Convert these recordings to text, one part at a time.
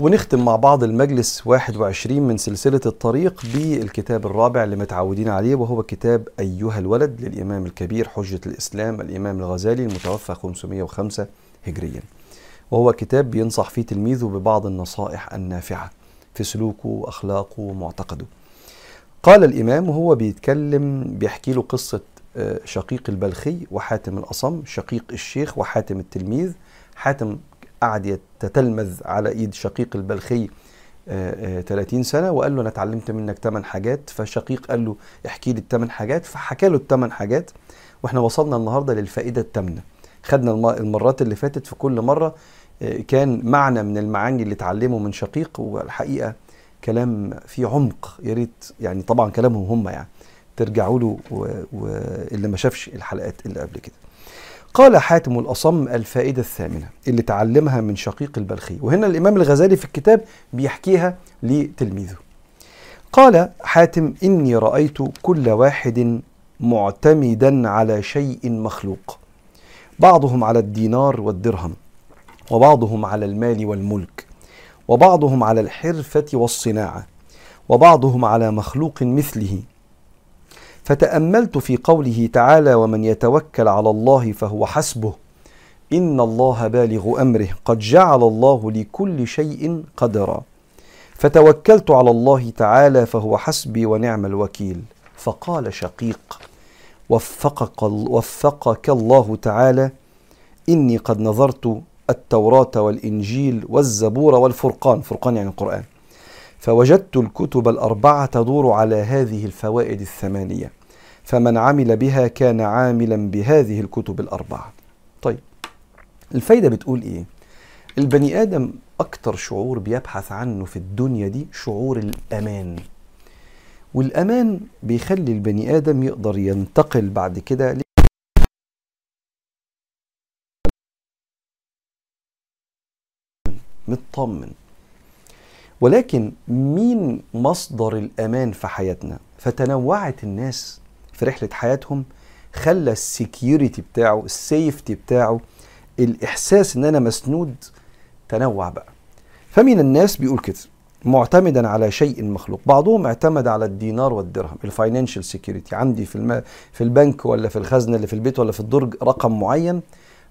ونختم مع بعض المجلس 21 من سلسلة الطريق بالكتاب الرابع اللي متعودين عليه وهو كتاب أيها الولد للإمام الكبير حجة الإسلام الإمام الغزالي المتوفى 505 هجريا. وهو كتاب بينصح فيه تلميذه ببعض النصائح النافعة في سلوكه وأخلاقه ومعتقده. قال الإمام وهو بيتكلم بيحكي له قصة آه، شقيق البلخي وحاتم الأصم شقيق الشيخ وحاتم التلميذ حاتم قعد يتتلمذ على إيد شقيق البلخي آه، آه، 30 سنة وقال له أنا اتعلمت منك 8 حاجات فشقيق قال له احكي لي الثمان حاجات فحكى له الثمان حاجات وإحنا وصلنا النهارده للفائدة الثامنه خدنا الم- المرات اللي فاتت في كل مرة آه، كان معنى من المعاني اللي اتعلمه من شقيق والحقيقة كلام فيه عمق يا ريت يعني طبعا كلامهم هم يعني ترجعوا له واللي ما شافش الحلقات اللي قبل كده. قال حاتم الأصم الفائدة الثامنة اللي تعلمها من شقيق البلخي وهنا الإمام الغزالي في الكتاب بيحكيها لتلميذه. قال حاتم إني رأيت كل واحد معتمدا على شيء مخلوق بعضهم على الدينار والدرهم وبعضهم على المال والملك وبعضهم على الحرفة والصناعة وبعضهم على مخلوق مثله فتأملت في قوله تعالى ومن يتوكل على الله فهو حسبه. إن الله بالغ أمره. قد جعل الله لكل شيء قدرا. فتوكلت على الله تعالى فهو حسبي ونعم الوكيل. فقال شقيق وفقك, وفقك الله تعالى إني قد نظرت التوراة والإنجيل والزبور والفرقان. فرقان يعني القرآن. فوجدت الكتب الأربعة تدور على هذه الفوائد الثمانية. فمن عمل بها كان عاملا بهذه الكتب الأربعة طيب الفايدة بتقول إيه؟ البني آدم أكتر شعور بيبحث عنه في الدنيا دي شعور الأمان والأمان بيخلي البني آدم يقدر ينتقل بعد كده مطمن ولكن مين مصدر الأمان في حياتنا؟ فتنوعت الناس في رحلة حياتهم خلى ال security بتاعه ال safety بتاعه الإحساس إن أنا مسنود تنوع بقى. فمن الناس بيقول كده معتمدا على شيء مخلوق. بعضهم اعتمد على الدينار والدرهم ال financial security عندي في الم... في البنك ولا في الخزنة اللي في البيت ولا في الدرج رقم معين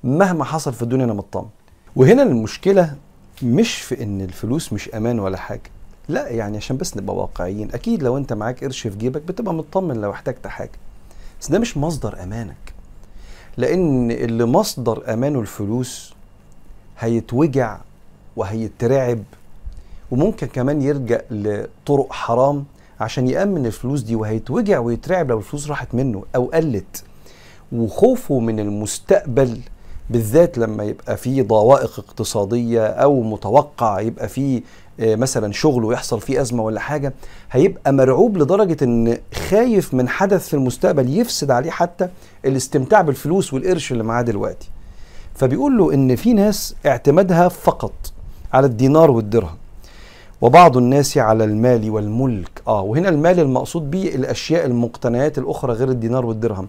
مهما حصل في الدنيا أنا مطمن وهنا المشكلة مش في إن الفلوس مش أمان ولا حاجة. لا يعني عشان بس نبقى واقعيين. أكيد لو أنت معاك قرش في جيبك بتبقى مطمن لو احتجت حاجة. بس ده مش مصدر أمانك. لأن اللي مصدر أمانه الفلوس هيتوجع وهيترعب وممكن كمان يلجا لطرق حرام عشان يأمن الفلوس دي وهيتوجع ويترعب لو الفلوس راحت منه أو قلت. وخوفه من المستقبل بالذات لما يبقى في ضوائق اقتصادية أو متوقع يبقى في آه، مثلا شغل ويحصل فيه أزمة ولا حاجة هيبقى مرعوب لدرجة إن خايف من حدث في المستقبل يفسد عليه حتى الاستمتاع بالفلوس والقرش اللي معاه دلوقتي. فبيقول له إن في ناس اعتمادها فقط على الدينار والدرهم وبعض الناس على المال والملك. آه وهنا المال المقصود به الأشياء المقتنيات الأخرى غير الدينار والدرهم.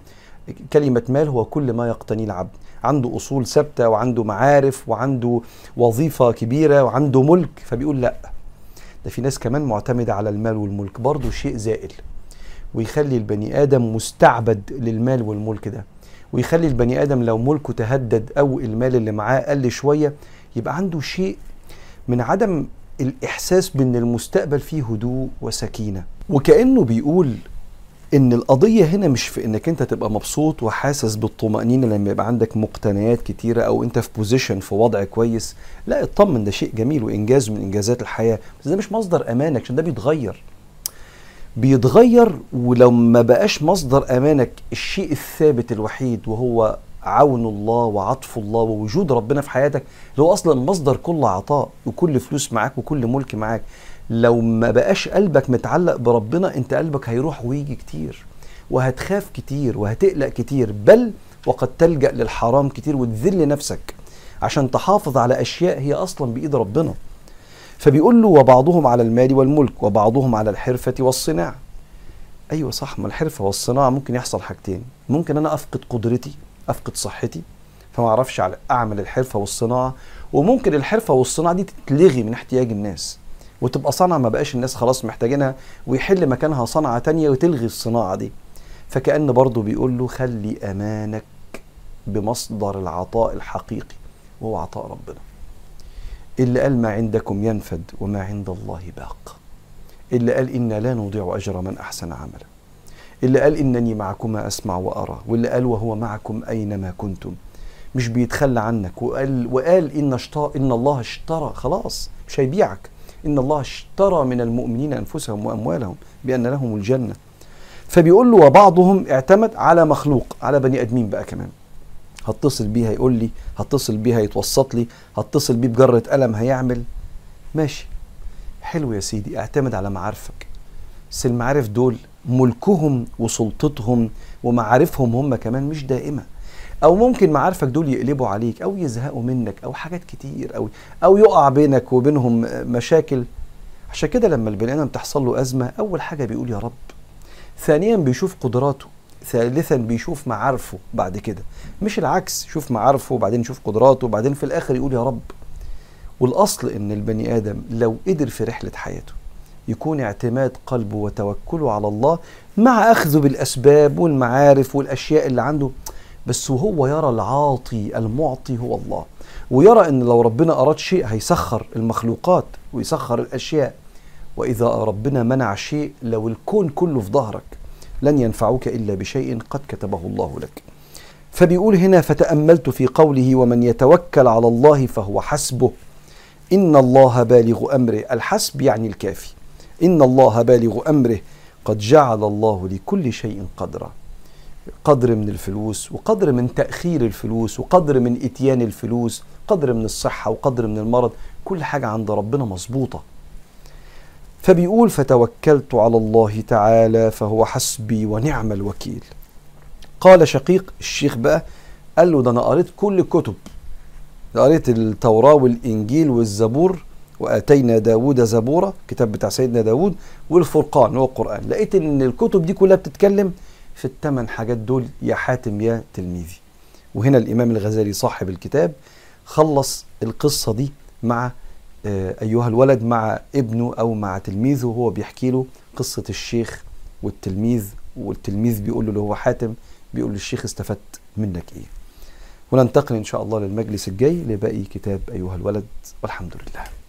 كلمة مال هو كل ما يقتنيه العبد. عنده أصول ثابتة وعنده معارف وعنده وظيفة كبيرة وعنده ملك فبيقول لأ. ده في ناس كمان معتمدة على المال والملك. برضه شيء زائل. ويخلي البني آدم مستعبد للمال والملك ده. ويخلي البني آدم لو ملكه تهدد أو المال اللي معاه قل شوية يبقى عنده شيء من عدم الإحساس بأن المستقبل فيه هدوء وسكينة. وكأنه بيقول إن القضية هنا مش في إنك أنت تبقى مبسوط وحاسس بالطمأنينة لما يبقى عندك مقتنيات كتيرة أو أنت في بوزيشن في وضع كويس. لا اطمن ده شيء جميل وإنجاز من إنجازات الحياة بس ده مش مصدر أمانك عشان ده بيتغير. بيتغير ولو ما بقاش مصدر أمانك الشيء الثابت الوحيد وهو عون الله وعطف الله ووجود ربنا في حياتك اللي هو أصلا مصدر كل عطاء وكل فلوس معاك وكل ملك معاك. لو ما بقاش قلبك متعلق بربنا انت قلبك هيروح ويجي كتير وهتخاف كتير وهتقلق كتير. بل وقد تلجأ للحرام كتير وتذل نفسك عشان تحافظ على أشياء هي أصلا بإيد ربنا. فبيقول له وبعضهم على المال والملك وبعضهم على الحرفة والصناعة. أيوه صح ما الحرفة والصناعة ممكن يحصل حاجتين. ممكن أنا أفقد قدرتي أفقد صحتي فما أعرفش على أعمل الحرفة والصناعة. وممكن الحرفة والصناعة دي تتلغي من احتياج الناس. وتبقى صنعة ما بقاش الناس خلاص محتاجينها ويحل مكانها صنعة تانية وتلغي الصناعة دي. فكأن برضه بيقول له خلي أمانك بمصدر العطاء الحقيقي وهو عطاء ربنا. اللي قال ما عندكم ينفد وما عند الله باق. اللي قال إنا لا نضيع أجر من أحسن عملا. اللي قال إنني معكما أسمع وأرى. واللي قال وهو معكم أينما كنتم. مش بيتخلى عنك. وقال وقال إن اشترى إن الله اشترى. خلاص مش هيبيعك. إن الله اشترى من المؤمنين أنفسهم وأموالهم بأن لهم الجنة. فبيقول له وبعضهم اعتمد على مخلوق على بني آدمين بقى كمان. هتصل بيه هيقول لي هتصل بيه هيتوسط لي هتصل بيه بجرة قلم هيعمل. ماشي. حلو يا سيدي اعتمد على معارفك. بس المعارف دول ملكهم وسلطتهم ومعارفهم هم كمان مش دائمة. أو ممكن معارفك دول يقلبوا عليك أو يزهقوا منك أو حاجات كتير أو أو يقع بينك وبينهم مشاكل. عشان كده لما البني آدم تحصل له أزمة أول حاجة بيقول يا رب. ثانيا بيشوف قدراته ثالثا بيشوف معارفه بعد كده. مش العكس شوف معارفه وبعدين يشوف قدراته وبعدين في الآخر يقول يا رب. والأصل إن البني آدم لو قدر في رحلة حياته يكون اعتماد قلبه وتوكله على الله مع أخذه بالأسباب والمعارف والأشياء اللي عنده بس وهو يرى العاطي المعطي هو الله. ويرى إن لو ربنا أراد شيء هيسخر المخلوقات ويسخر الأشياء. وإذا ربنا منع شيء لو الكون كله في ظهرك لن ينفعوك إلا بشيء قد كتبه الله لك. فبيقول هنا فتأملت في قوله ومن يتوكل على الله فهو حسبه. إن الله بالغ أمره. الحسب يعني الكافي. إن الله بالغ أمره قد جعل الله لكل شيء قدرا. قدر من الفلوس وقدر من تأخير الفلوس وقدر من إتيان الفلوس قدر من الصحة وقدر من المرض كل حاجة عند ربنا مظبوطة. فبيقول فتوكلت على الله تعالى فهو حسبي ونعم الوكيل. قال شقيق الشيخ بقى قال له ده أنا قريت كل الكتب قريت التوراة والإنجيل والزبور وآتينا داود زبورة كتاب بتاع سيدنا داود والفرقان هو القرآن. لقيت إن الكتب دي كلها بتتكلم في الثمان حاجات دول يا حاتم يا تلميذي. وهنا الإمام الغزالي صاحب الكتاب خلص القصة دي مع أيها الولد مع ابنه أو مع تلميذه وهو بيحكي له قصة الشيخ والتلميذ والتلميذ بيقول له اللي هو حاتم بيقول للشيخ استفدت منك إيه؟ وننتقل إن شاء الله للمجلس الجاي لباقي كتاب أيها الولد والحمد لله.